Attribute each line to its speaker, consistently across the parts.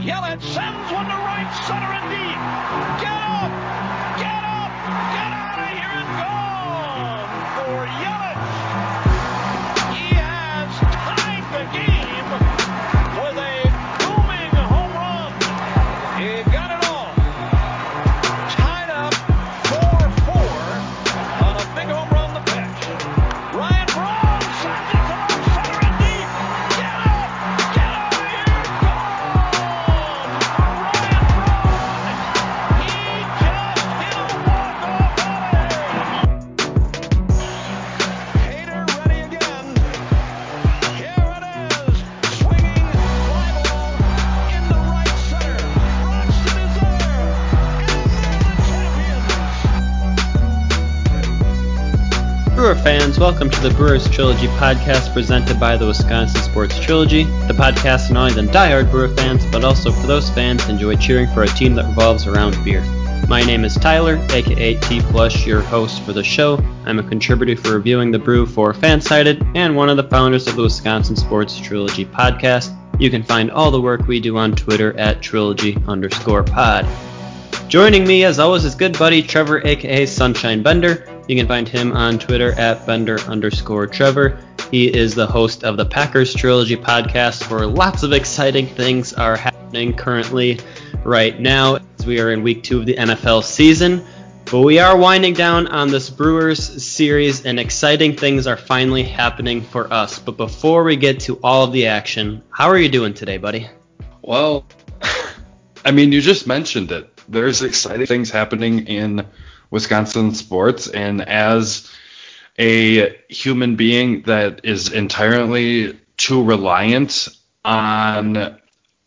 Speaker 1: Yelich sends one to right center and deep. Get up!
Speaker 2: Welcome to the Brewers Trilogy podcast presented by the Wisconsin Sports Trilogy. The podcast not only the diehard Brewer fans, but also for those fans enjoy cheering for a team that revolves around beer. My name is Tyler, aka T Plush, your host for the show. I'm a contributor for reviewing the brew for Fansided and one of the founders of the Wisconsin Sports Trilogy podcast. You can find all the work we do on Twitter at trilogy underscore pod. Joining me, as always, is good buddy Trevor, aka Sunshine Bender. You can find him on Twitter at Bender underscore Trevor. He is the host of the Packers Trilogy podcast, where lots of exciting things are happening currently right now as we are in week two of the NFL season. But we are winding down on this Brewers series, and exciting things are finally happening for us. But before we get to all of the action, how are you doing today, buddy?
Speaker 3: Well, I mean, you just mentioned it. There's exciting things happening in Wisconsin sports, and as a human being that is entirely too reliant on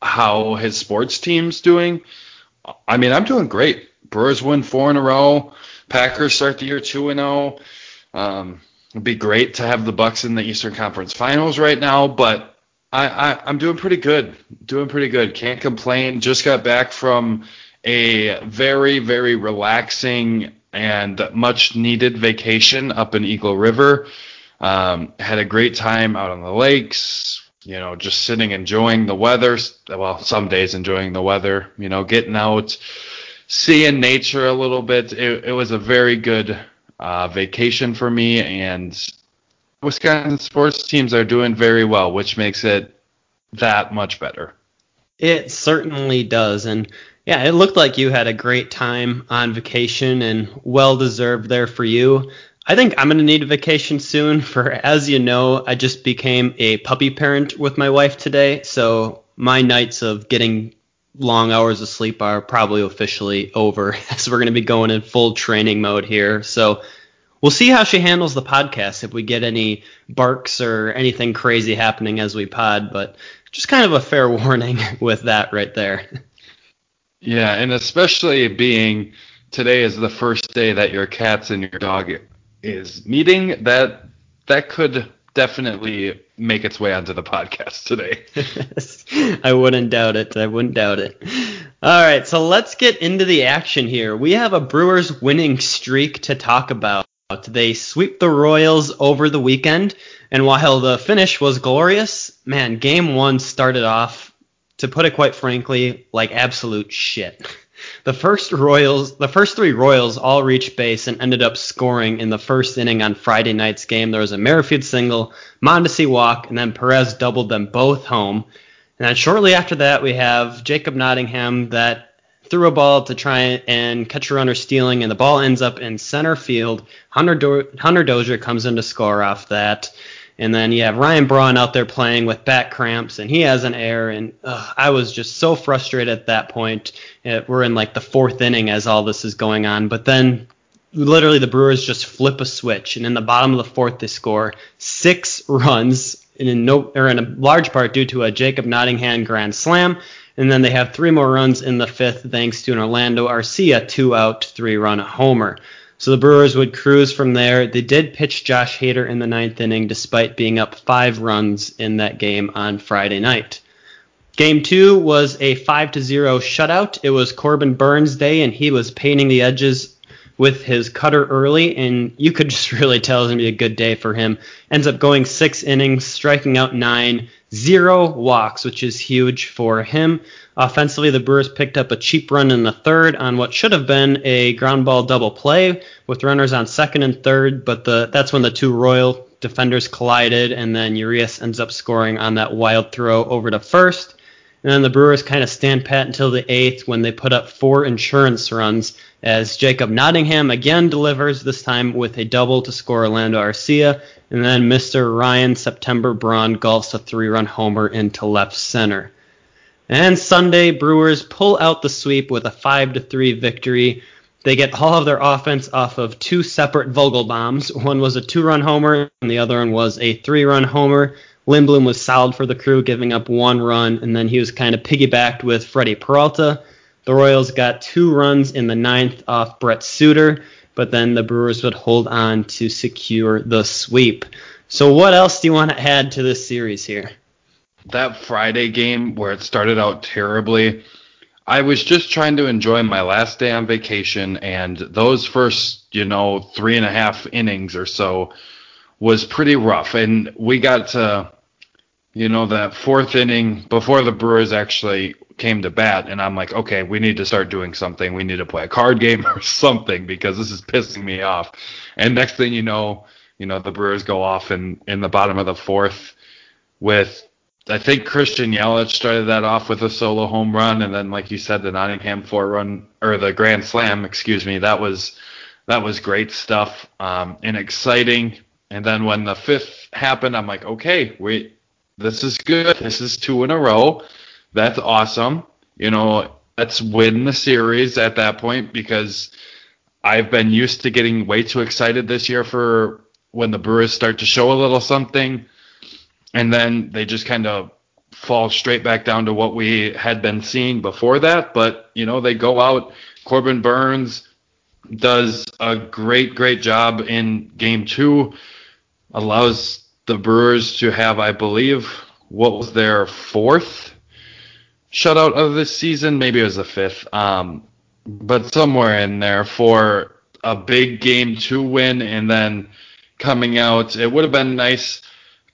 Speaker 3: how his sports team's doing, I mean, I'm doing great. Brewers win four in a row. Packers start the year two and zero. Um, it'd be great to have the Bucks in the Eastern Conference Finals right now, but I, I, I'm doing pretty good. Doing pretty good. Can't complain. Just got back from a very, very relaxing and much needed vacation up in Eagle River. Um, had a great time out on the lakes, you know, just sitting enjoying the weather. Well, some days enjoying the weather, you know, getting out, seeing nature a little bit. It, it was a very good uh, vacation for me, and Wisconsin sports teams are doing very well, which makes it that much better.
Speaker 2: It certainly does. And yeah, it looked like you had a great time on vacation and well deserved there for you. I think I'm going to need a vacation soon for as you know, I just became a puppy parent with my wife today, so my nights of getting long hours of sleep are probably officially over as we're going to be going in full training mode here. So we'll see how she handles the podcast if we get any barks or anything crazy happening as we pod, but just kind of a fair warning with that right there.
Speaker 3: Yeah, and especially being today is the first day that your cats and your dog is meeting, that that could definitely make its way onto the podcast today.
Speaker 2: I wouldn't doubt it. I wouldn't doubt it. All right, so let's get into the action here. We have a Brewers winning streak to talk about. They sweep the Royals over the weekend, and while the finish was glorious, man, game one started off, to put it quite frankly, like absolute shit. The first Royals, the first three Royals all reached base and ended up scoring in the first inning on Friday night's game. There was a Merrifield single, Mondesi walk, and then Perez doubled them both home. And then shortly after that, we have Jacob Nottingham that threw a ball to try and catch a runner stealing, and the ball ends up in center field. Hunter, Do- Hunter Dozier comes in to score off that. And then you have Ryan Braun out there playing with back cramps, and he has an error. And I was just so frustrated at that point. It, we're in like the fourth inning as all this is going on. But then literally the Brewers just flip a switch, and in the bottom of the fourth they score six runs, and in no or in a large part due to a Jacob Nottingham grand slam. And then they have three more runs in the fifth thanks to an Orlando Arcia two out, three run homer. So the Brewers would cruise from there. They did pitch Josh Hader in the ninth inning despite being up five runs in that game on Friday night. Game two was a 5 to 0 shutout. It was Corbin Burnes' day, and he was painting the edges with his cutter early, and you could just really tell it was going to be a good day for him. Ends up going six innings, striking out nine, zero walks, which is huge for him. Offensively, the Brewers picked up a cheap run in the third on what should have been a ground ball double play with runners on second and third, but the that's when the two Royal defenders collided, and then Urias ends up scoring on that wild throw over to first. And then the Brewers kind of stand pat until the eighth when they put up four insurance runs as Jacob Nottingham again delivers, this time with a double to score Orlando Arcia. And then Mr. Ryan September Braun golfs a three run homer into left center. And Sunday, Brewers pull out the sweep with a 5 to 3 victory. They get all of their offense off of two separate Vogel bombs. One was a two run homer, and the other one was a three run homer. Lindblom was solid for the crew, giving up one run, and then he was kind of piggybacked with Freddie Peralta. The Royals got two runs in the ninth off Brent Suter, but then the Brewers would hold on to secure the sweep. So, what else do you want to add to this series here?
Speaker 3: That Friday game where it started out terribly, I was just trying to enjoy my last day on vacation, and those first, you know, three and a half innings or so was pretty rough. And we got to, you know, that fourth inning before the Brewers actually came to bat, and I'm like, okay, we need to start doing something. We need to play a card game or something because this is pissing me off. And next thing you know, you know, the Brewers go off in in the bottom of the fourth with I think Christian Yelich started that off with a solo home run, and then, like you said, the Nottingham four run or the grand slam, excuse me, that was that was great stuff um, and exciting. And then when the fifth happened, I'm like, okay, wait, this is good. This is two in a row. That's awesome. You know, let's win the series at that point because I've been used to getting way too excited this year for when the Brewers start to show a little something, and then they just kind of fall straight back down to what we had been seeing before that. But you know, they go out. Corbin Burnes does a great, great job in Game Two allows the Brewers to have, I believe, what was their fourth shutout of this season? Maybe it was the fifth, um, but somewhere in there for a big game to win, and then coming out, it would have been nice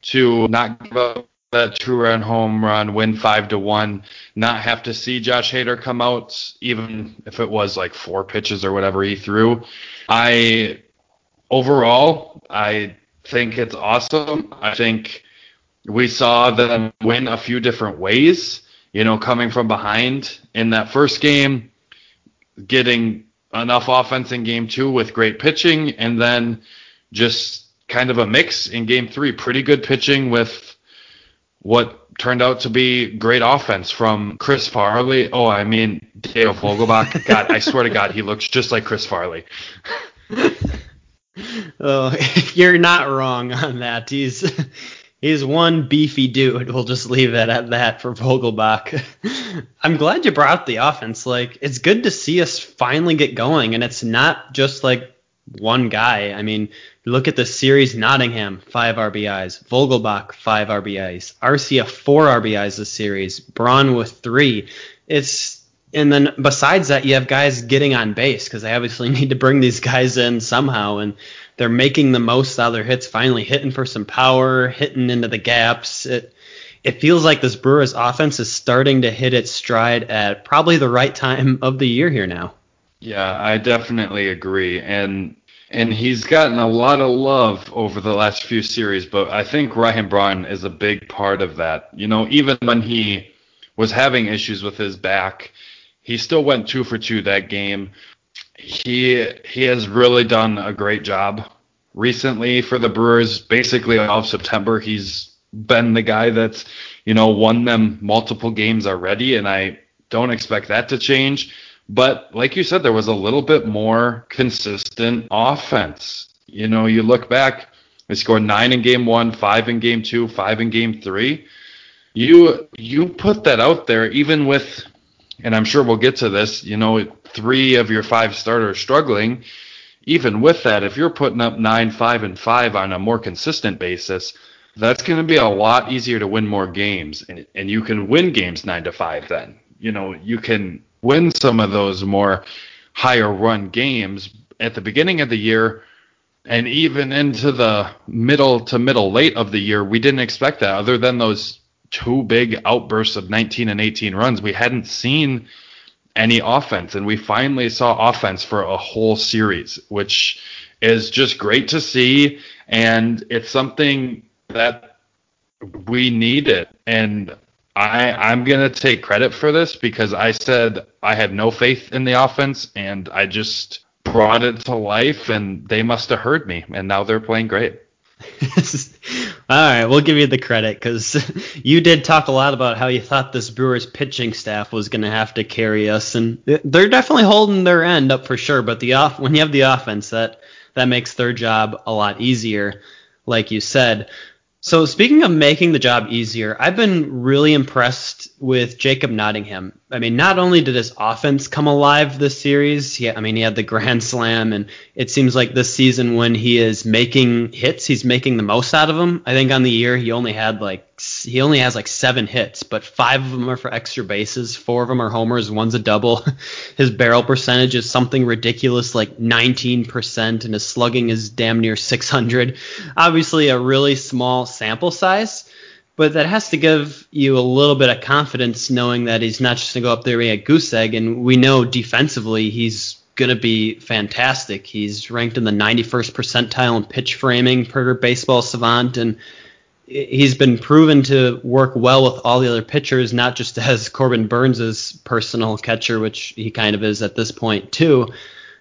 Speaker 3: to not give up that two-run home run, win five to one, not have to see Josh Hader come out, even if it was like four pitches or whatever he threw. I overall, I think it's awesome. I think we saw them win a few different ways. You know, coming from behind in that first game, getting enough offense in game two with great pitching, and then just kind of a mix in game three. Pretty good pitching with what turned out to be great offense from Chris Farley. Oh, I mean, Dale Vogelbach. God, I swear to God, he looks just like Chris Farley.
Speaker 2: Oh, you're not wrong on that. He's he's one beefy dude. We'll just leave it at that for Vogelbach. I'm glad you brought up the offense. Like it's good to see us finally get going, and it's not just like one guy. I mean, look at the series: Nottingham five RBIs, Vogelbach five RBIs, Arcia four RBIs this series, Braun with three. It's and then besides that, you have guys getting on base because they obviously need to bring these guys in somehow, and they're making the most out of their hits. Finally, hitting for some power, hitting into the gaps. It it feels like this Brewers offense is starting to hit its stride at probably the right time of the year here now.
Speaker 3: Yeah, I definitely agree, and and he's gotten a lot of love over the last few series, but I think Ryan Braun is a big part of that. You know, even when he was having issues with his back he still went two for two that game. He he has really done a great job recently for the Brewers. Basically, all of September, he's been the guy that's you know won them multiple games already, and I don't expect that to change. But like you said, there was a little bit more consistent offense. You know, you look back, they scored nine in game one, five in game two, five in game three. You you put that out there even with and I'm sure we'll get to this, you know, three of your five starters struggling. Even with that, if you're putting up nine, five, and five on a more consistent basis, that's going to be a lot easier to win more games, and, and you can win games nine to five. Then, you know, you can win some of those more higher run games at the beginning of the year, and even into the middle to middle late of the year. We didn't expect that, other than those two big outbursts of 19 and 18 runs, we hadn't seen any offense, and we finally saw offense for a whole series, which is just great to see, and it's something that we needed. And I, I'm gonna take credit for this because I said I had no faith in the offense, and I just brought it to life, and they must have heard me, and now they're playing great.
Speaker 2: All right, we'll give you the credit because you did talk a lot about how you thought this Brewers pitching staff was going to have to carry us, and they're definitely holding their end up for sure. But the off when you have the offense, that that makes their job a lot easier, like you said. So speaking of making the job easier, I've been really impressed with Jacob Nottingham. I mean, not only did his offense come alive this series, he, I mean, he had the grand slam, and it seems like this season when he is making hits, he's making the most out of them. I think on the year he only had like he only has like seven hits, but five of them are for extra bases, four of them are homers, one's a double. His barrel percentage is something ridiculous, like 19%, and his slugging is damn near 600. Obviously, a really small sample size, but that has to give you a little bit of confidence knowing that he's not just going to go up there and a goose egg. And we know defensively he's going to be fantastic. He's ranked in the 91st percentile in pitch framing per Baseball Savant, and he's been proven to work well with all the other pitchers, not just as Corbin Burnes' personal catcher, which he kind of is at this point too.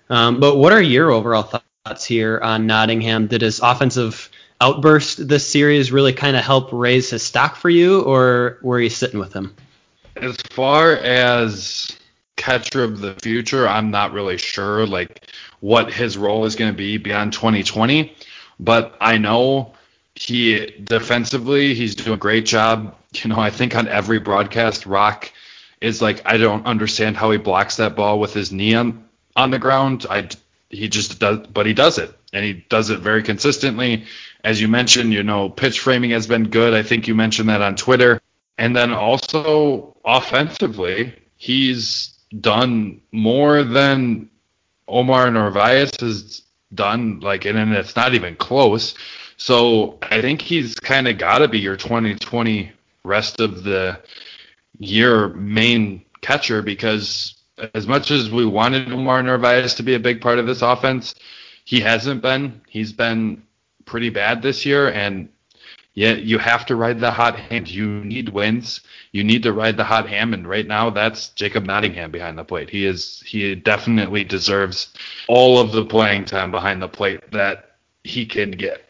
Speaker 2: Um, but what are your overall thoughts here on Nottingham? Did his offensive outburst this series really kind of help raise his stock for you, or were you sitting with him?
Speaker 3: As far as catcher of the future, I'm not really sure like what his role is going to be beyond 2020, but I know he defensively he's doing a great job. You know, I think on every broadcast, Rock is like, I don't understand how he blocks that ball with his knee on on the ground. I he just does, but he does it, and he does it very consistently. As you mentioned, you know, pitch framing has been good. I think you mentioned that on Twitter, and then also offensively, he's done more than Omar Narvaez has done. Like, and it's not even close. So I think he's kind of got to be your 2020 rest of the year main catcher because as much as we wanted Omar Narvaez to be a big part of this offense, he hasn't been. He's been pretty bad this year, and yet you have to ride the hot hand. You need wins. You need to ride the hot hand, and right now that's Jacob Nottingham behind the plate. He is he definitely deserves all of the playing time behind the plate that he can get.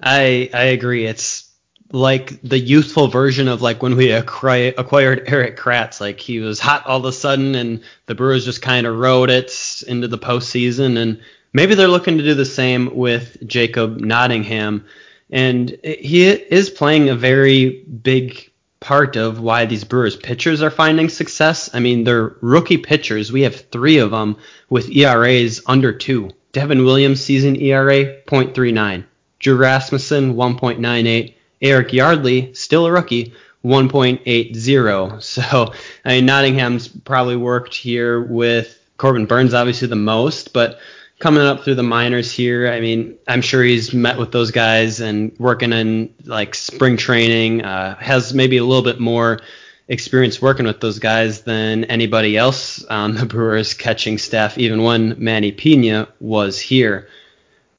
Speaker 2: I I agree. It's like the youthful version of like when we acquired, Erik Kratz. Like he was hot all of a sudden, and the Brewers just kind of rode it into the postseason. And maybe they're looking to do the same with Jacob Nottingham. And he is playing a very big part of why these Brewers pitchers are finding success. I mean, they're rookie pitchers. We have three of them with ERAs under two. Devin Williams season ERA 0.39. Drew Rasmussen 1.98, Eric Yardley still a rookie 1.80. So I mean Nottingham's probably worked here with Corbin Burnes obviously the most, but coming up through the minors here, I mean I'm sure he's met with those guys and working in like spring training, uh, has maybe a little bit more experience working with those guys than anybody else on the Brewers catching staff, even when Manny Pena was here.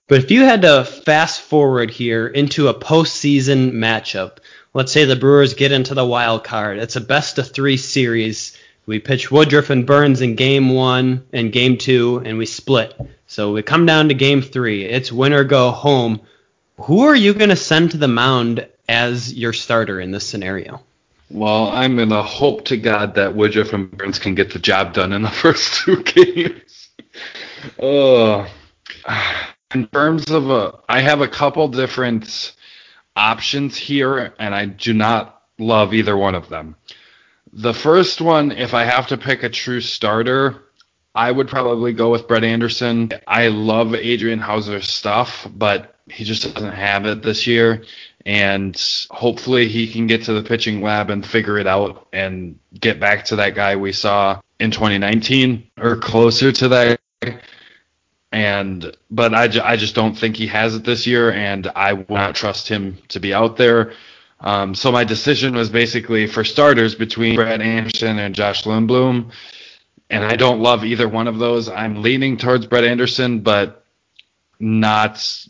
Speaker 2: But if you had to fast forward here into a postseason matchup, let's say the Brewers get into the wild card. It's a best of three series. We pitch Woodruff and Burnes in game one and game two, and we split. So we come down to game three. It's win or go home. Who are you going to send to the mound as your starter in this scenario?
Speaker 3: Well, I'm going to hope to God that Woodruff and Burnes can get the job done in the first two games. oh in terms of a, I have a couple different options here, and I do not love either one of them. The first one, if I have to pick a true starter, I would probably go with Brett Anderson. I love Adrian Houser's stuff, but he just doesn't have it this year. And hopefully he can get to the pitching lab and figure it out and get back to that guy we saw in 2019 or closer to that and but I, I just don't think he has it this year, and I will not trust him to be out there. Um, so my decision was basically for starters between Brett Anderson and Josh Lindblom, and I don't love either one of those. I'm leaning towards Brett Anderson, but not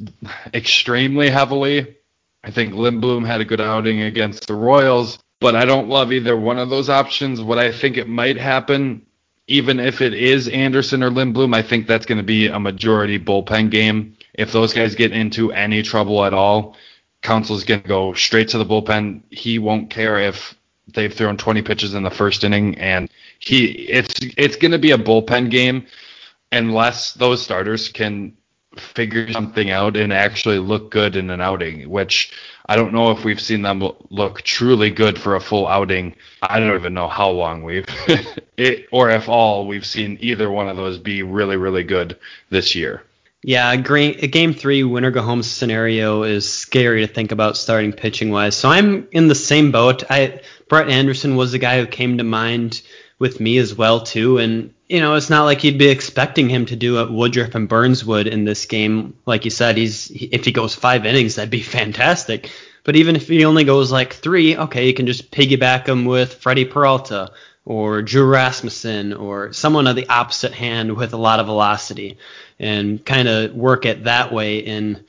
Speaker 3: extremely heavily. I think Lindblom had a good outing against the Royals, but I don't love either one of those options. What I think it might happen, even if it is Anderson or Lindblom, I think that's going to be a majority bullpen game. If those guys get into any trouble at all, Counsell's going to go straight to the bullpen. He won't care if they've thrown 20 pitches in the first inning, and he it's it's going to be a bullpen game unless those starters can figure something out and actually look good in an outing, which I don't know if we've seen them look truly good for a full outing. I don't even know how long we've, it, or if all we've seen either one of those be really, really good this year.
Speaker 2: Yeah, game three winner go home scenario is scary to think about starting pitching wise. So I'm in the same boat. I Brett Anderson was the guy who came to mind with me as well too, and you know it's not like you'd be expecting him to do what Woodruff and Burnes would in this game. Like you said, he's if he goes five innings, that'd be fantastic. But even if he only goes like three, okay, you can just piggyback him with Freddie Peralta or Drew Rasmussen or someone of the opposite hand with a lot of velocity and kind of work it that way in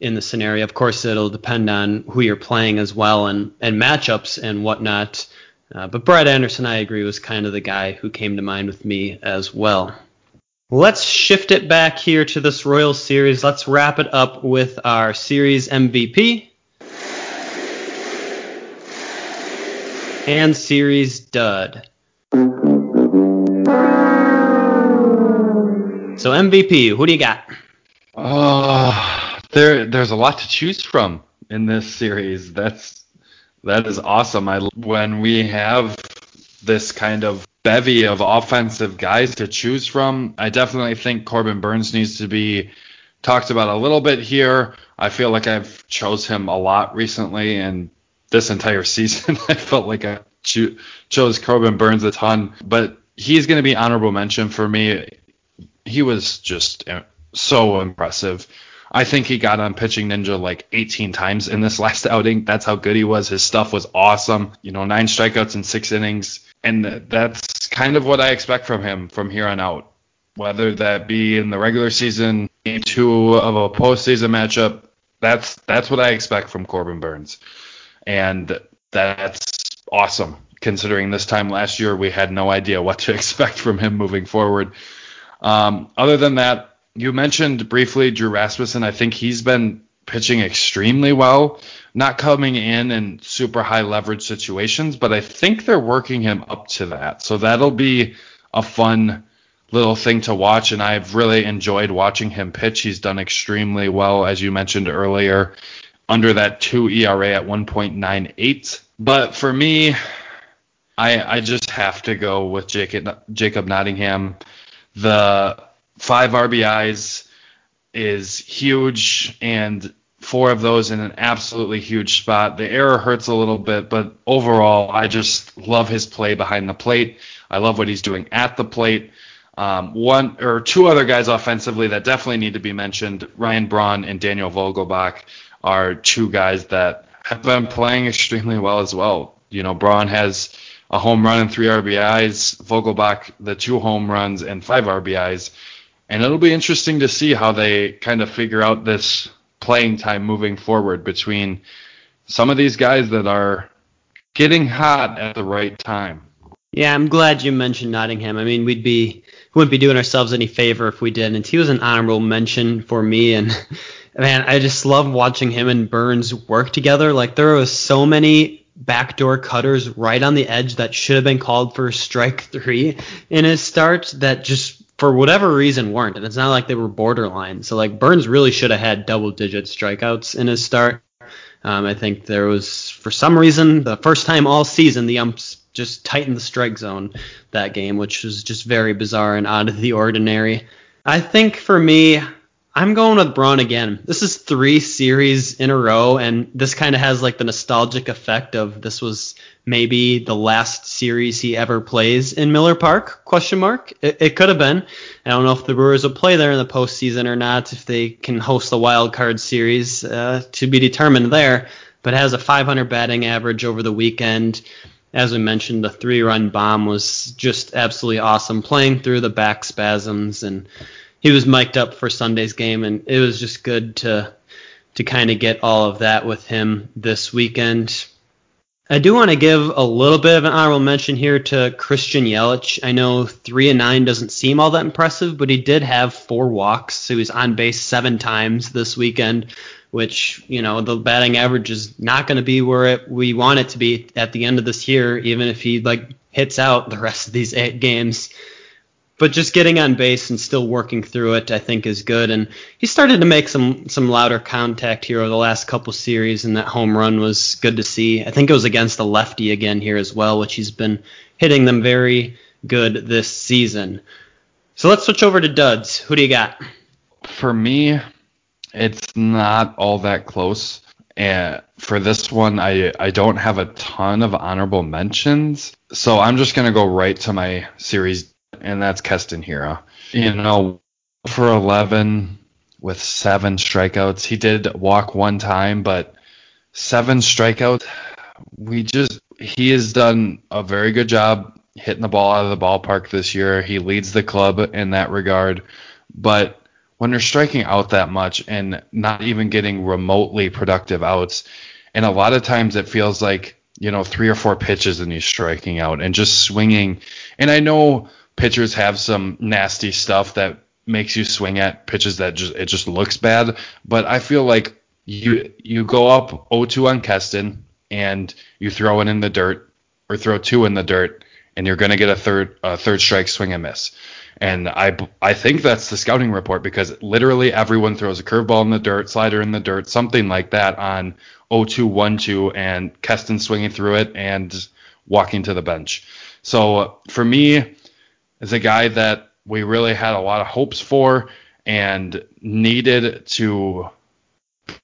Speaker 2: in the scenario. Of course, it'll depend on who you're playing as well and and matchups and whatnot. Uh, but Brad Anderson, I agree, was kind of the guy who came to mind with me as well. Let's shift it back here to this Royal Series. Let's wrap it up with our series MVP and series dud. So MVP, who do you got?
Speaker 3: Oh, there there's a lot to choose from in this series. That's that is awesome. I when we have this kind of bevy of offensive guys to choose from, I definitely think Corbin Burnes needs to be talked about a little bit here. I feel like I've chose him a lot recently, and this entire season I felt like I cho- chose Corbin Burnes a ton. But he's going to be honorable mention for me he was just uh, so impressive. I think he got on pitching ninja like 18 times in this last outing. That's how good he was. His stuff was awesome. You know, nine strikeouts in six innings. And that's kind of what I expect from him from here on out. Whether that be in the regular season, game two of a postseason matchup, that's that's what I expect from Corbin Burnes. And that's awesome considering this time last year we had no idea what to expect from him moving forward. Um, other than that, you mentioned briefly Drew Rasmussen. I think he's been pitching extremely well, not coming in in super high leverage situations, but I think they're working him up to that. So that'll be a fun little thing to watch, and I've really enjoyed watching him pitch. He's done extremely well, as you mentioned earlier, under that 2 ERA at 1.98. But for me, I, I just have to go with Jacob, Jacob Nottingham. The five RBIs is huge, and four of those in an absolutely huge spot. The error hurts a little bit, but overall, I just love his play behind the plate. I love what he's doing at the plate. Um, one or two other guys offensively that definitely need to be mentioned. Ryan Braun and Daniel Vogelbach are two guys that have been playing extremely well as well. You know, Braun has a home run and three RBIs. Vogelbach, the two home runs and five RBIs. And it'll be interesting to see how they kind of figure out this playing time moving forward between some of these guys that are getting hot at the right time.
Speaker 2: Yeah, I'm glad you mentioned Nottingham. I mean, we'd be wouldn't be doing ourselves any favor if we didn't. He was an honorable mention for me, and man, I just love watching him and Burnes work together. Like there was so many backdoor cutters right on the edge that should have been called for strike three in his start that just for whatever reason weren't. And it's not like they were borderline. So like Burnes really should have had double digit strikeouts in his start. Um, I think there was for some reason the first time all season the umps just tightened the strike zone that game, which was just very bizarre and out of the ordinary. I think for me, I'm going with Braun again. This is three series in a row, and this kind of has like the nostalgic effect of this was maybe the last series he ever plays in Miller Park? Question mark. It, it could have been. I don't know if the Brewers will play there in the postseason or not. If they can host the wild card series, uh, to be determined there. but has a 500 batting average over the weekend. As we mentioned, the three-run bomb was just absolutely awesome, playing through the back spasms, and he was mic'd up for Sunday's game, and it was just good to to kind of get all of that with him this weekend. I do want to give a little bit of an honorable mention here to Christian Yelich. I know three and nine doesn't seem all that impressive, but he did have four walks. So he was on base seven times this weekend, which you know the batting average is not going to be where it, we want it to be at the end of this year, even if he like hits out the rest of these eight games but just getting on base and still working through it, I think, is good. And he started to make some some louder contact here over the last couple series, and that home run was good to see. I think it was against a lefty again here as well, which he's been hitting them very good this season. So let's switch over to duds. Who do you got?
Speaker 3: For me, it's not all that close. And for this one, I I don't have a ton of honorable mentions, so I'm just gonna go right to my series and that's Keston Hiura. You know, for 11 with seven strikeouts, he did walk one time, but seven strikeouts. We just he has done a very good job hitting the ball out of the ballpark this year. He leads the club in that regard, but when you're striking out that much and not even getting remotely productive outs, and a lot of times it feels like you know three or four pitches and he's striking out and just swinging. And I know pitchers have some nasty stuff that makes you swing at pitches that just it just looks bad. But I feel like you you go up 0-2 on Keston and you throw it in the dirt or throw two in the dirt and you're going to get a third a third strike swing and miss. And I I think that's the scouting report because literally everyone throws a curveball in the dirt, slider in the dirt, something like that on 0-2 1-2 and Keston swinging through it and walking to the bench. So for me, is a guy that we really had a lot of hopes for and needed to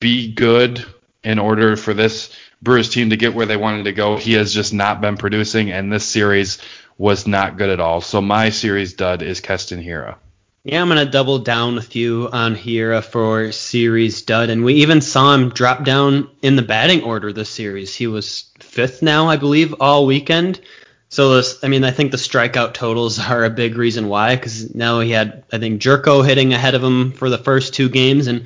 Speaker 3: be good in order for this Brewers team to get where they wanted to go. He has just not been producing, and this series was not good at all. So my series dud is Keston Hiura.
Speaker 2: Yeah, I'm to double down with you on Hiura for series dud. And we even saw him drop down in the batting order this series. He was fifth now, I believe, all weekend. So this, I mean, I think the strikeout totals are a big reason why, because now he had, I think, Gyorko hitting ahead of him for the first two games, and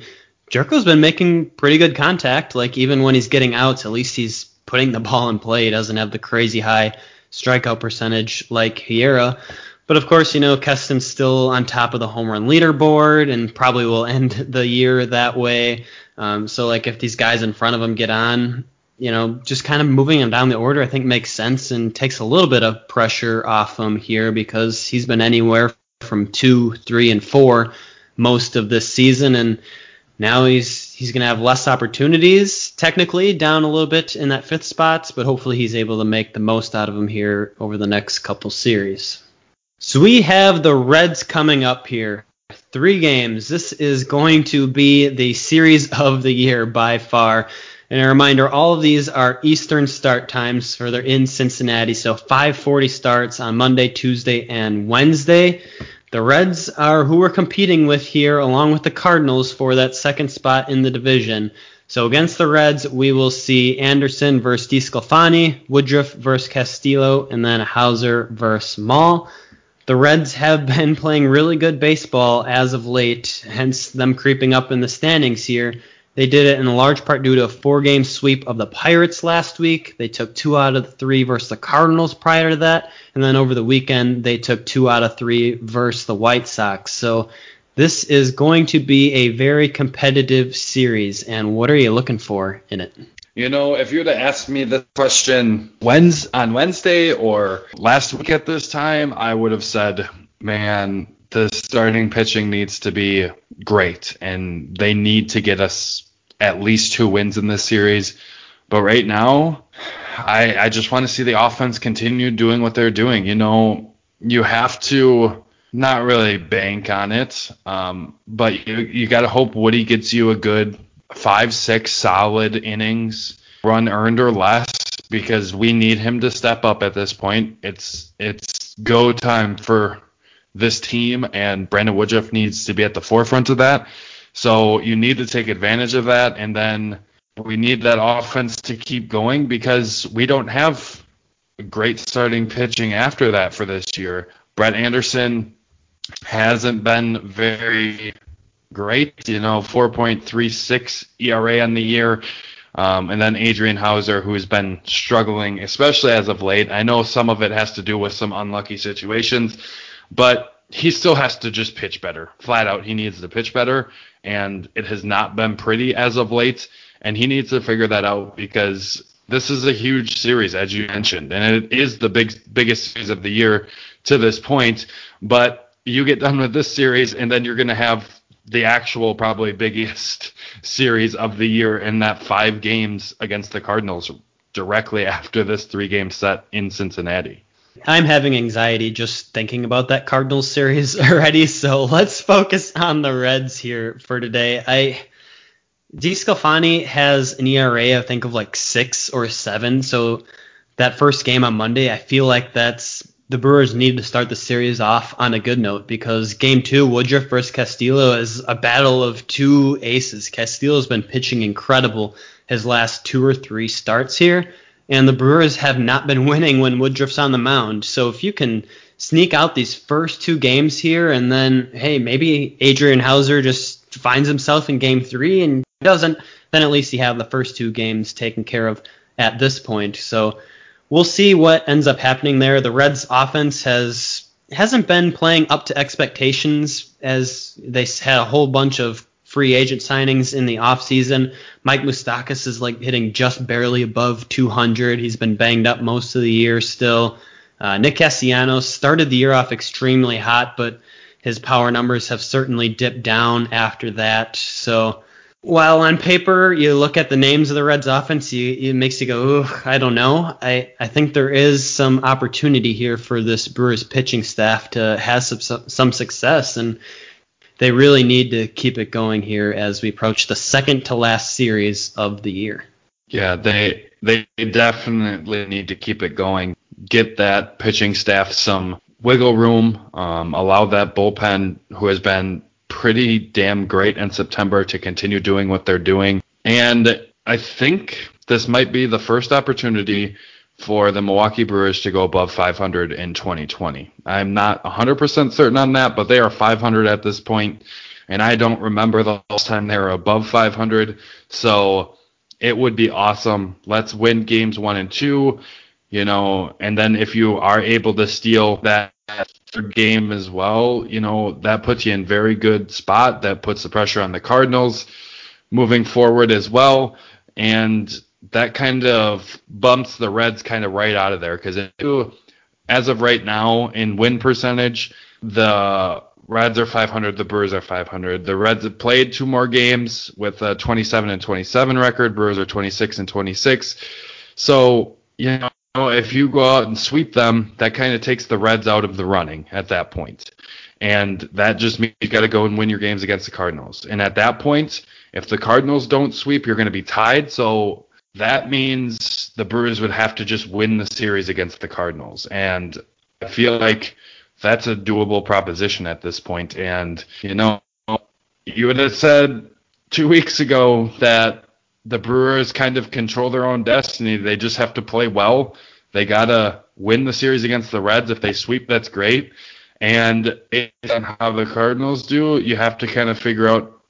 Speaker 2: Gyorko's been making pretty good contact. Like even when he's getting outs, at least he's putting the ball in play. He doesn't have the crazy high strikeout percentage like Hiura. But of course, you know, Keston's still on top of the home run leaderboard and probably will end the year that way. Um, so like if these guys in front of him get on, you know, just kind of moving him down the order, I think makes sense and takes a little bit of pressure off him here because he's been anywhere from two, three, and four most of this season, and now he's he's going to have less opportunities technically down a little bit in that fifth spot, but hopefully he's able to make the most out of him here over the next couple series. So we have the Reds coming up here. Three games. This is going to be the series of the year by far. And a reminder, all of these are Eastern start times for they're in Cincinnati. So 5:40 starts on Monday, Tuesday, and Wednesday. The Reds are who we're competing with here, along with the Cardinals for that second spot in the division. So against the Reds, we will see Anderson versus DeSclafani, Woodruff versus Castillo, and then Houser versus Mall. The Reds have been playing really good baseball as of late, hence them creeping up in the standings here. They did it in large part due to a four game sweep of the Pirates last week. They took two out of three versus the Cardinals prior to that. And then over the weekend, they took two out of three versus the White Sox. So this is going to be a very competitive series. And what are you looking for in it?
Speaker 3: You know, if you would have asked me this question on Wednesday or last week at this time, I would have said, man, the starting pitching needs to be great, and they need to get us at least two wins in this series. But right now, I, I just want to see the offense continue doing what they're doing. You know, you have to not really bank on it, um, but you, you got to hope Woody gets you a good five, six solid innings, run earned or less, because we need him to step up at this point. It's it's go time for this team, and Brandon Woodruff needs to be at the forefront of that. So you need to take advantage of that, and then we need that offense to keep going because we don't have great starting pitching after that for this year. Brett Anderson hasn't been very great, you know, 4.36 ERA on the year. Um, and then Adrian Houser, who has been struggling, especially as of late. I know some of it has to do with some unlucky situations, but he still has to just pitch better. Flat out, he needs to pitch better, and it has not been pretty as of late. And he needs to figure that out because this is a huge series, as you mentioned, and it is the big biggest series of the year to this point. But you get done with this series, and then you're going to have the actual probably biggest series of the year in that five games against the Cardinals directly after this three game set in Cincinnati.
Speaker 2: I'm having anxiety just thinking about that Cardinals series already, so let's focus on the Reds here for today. I DeSclafani has an ERA I think of like six or seven, so that first game on Monday, I feel like that's the Brewers need to start the series off on a good note because game two, Woodruff versus Castillo, is a battle of two aces. Castillo's been pitching incredible his last two or three starts here, and the Brewers have not been winning when Woodruff's on the mound. So if you can sneak out these first two games here, and then hey, maybe Adrian Houser just finds himself in game three and doesn't, then at least you have the first two games taken care of at this point. So we'll see what ends up happening there. The Reds offense has hasn't been playing up to expectations as they had a whole bunch of free agent signings in the offseason. Mike Moustakas is like hitting just barely above 200. He's been banged up most of the year still. Uh, Nick Castellanos started the year off extremely hot, but his power numbers have certainly dipped down after that. So while on paper you look at the names of the Reds offense, you, it makes you go, I don't know. I, I think there is some opportunity here for this Brewers pitching staff to have some, some success, and they really need to keep it going here as we approach the second to last series of the year.
Speaker 3: Yeah, they they definitely need to keep it going. Get that pitching staff some wiggle room. Um, allow that bullpen, who has been pretty damn great in September to continue doing what they're doing. And I think this might be the first opportunity for the Milwaukee Brewers to go above 500 in 2020. I'm not 100% certain on that, but they are 500 at this point, and I don't remember the last time they were above 500. So it would be awesome. Let's win games one and two, you know, and then if you are able to steal that third game as well, you know, that puts you in very good spot. That puts the pressure on the Cardinals moving forward as well. And that kind of bumps the Reds kind of right out of there because as of right now in win percentage, the Reds are 500, the Brewers are 500. The Reds have played two more games with a 27 and 27 record. Brewers are 26 and 26. So, you know, if you go out and sweep them, that kind of takes the Reds out of the running at that point. And that just means you got to go and win your games against the Cardinals. And at that point, if the Cardinals don't sweep, you're going to be tied. So that means the Brewers would have to just win the series against the Cardinals. And I feel like that's a doable proposition at this point. And, you know, you would have said two weeks ago that the Brewers kind of control their own destiny. They just have to play well. They gotta win the series against the Reds. If they sweep, that's great. And on how the Cardinals do, you have to kind of figure out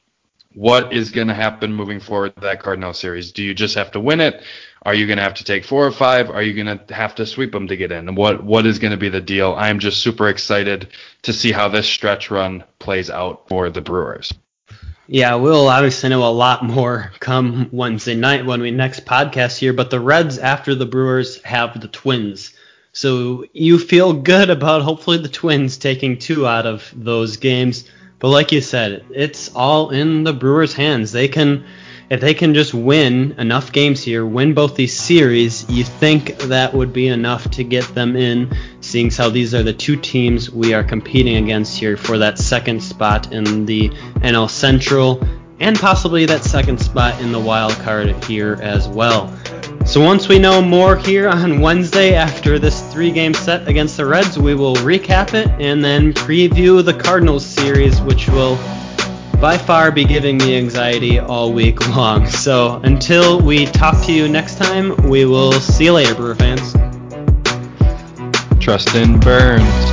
Speaker 3: what is going to happen moving forward that Cardinal series. Do you just have to win it? Are you going to have to take four or five? Are you going to have to sweep them to get in? What what is going to be the deal? I'm just super excited to see how this stretch run plays out for the Brewers.
Speaker 2: Yeah, we'll obviously know a lot more come Wednesday night when we next podcast here. But the Reds, after the Brewers, have the Twins. So you feel good about hopefully the Twins taking two out of those games. But like you said, it's all in the Brewers' hands. They can if they can just win enough games here, win both these series, you think that would be enough to get them in, seeing how these are the two teams we are competing against here for that second spot in the NL Central and possibly that second spot in the wild card here as well. So once we know more here on Wednesday after this three-game set against the Reds, we will recap it and then preview the Cardinals series, which will by far be giving me anxiety all week long. So until we talk to you next time, we will see you later, Brewer fans.
Speaker 3: Trust in Burns.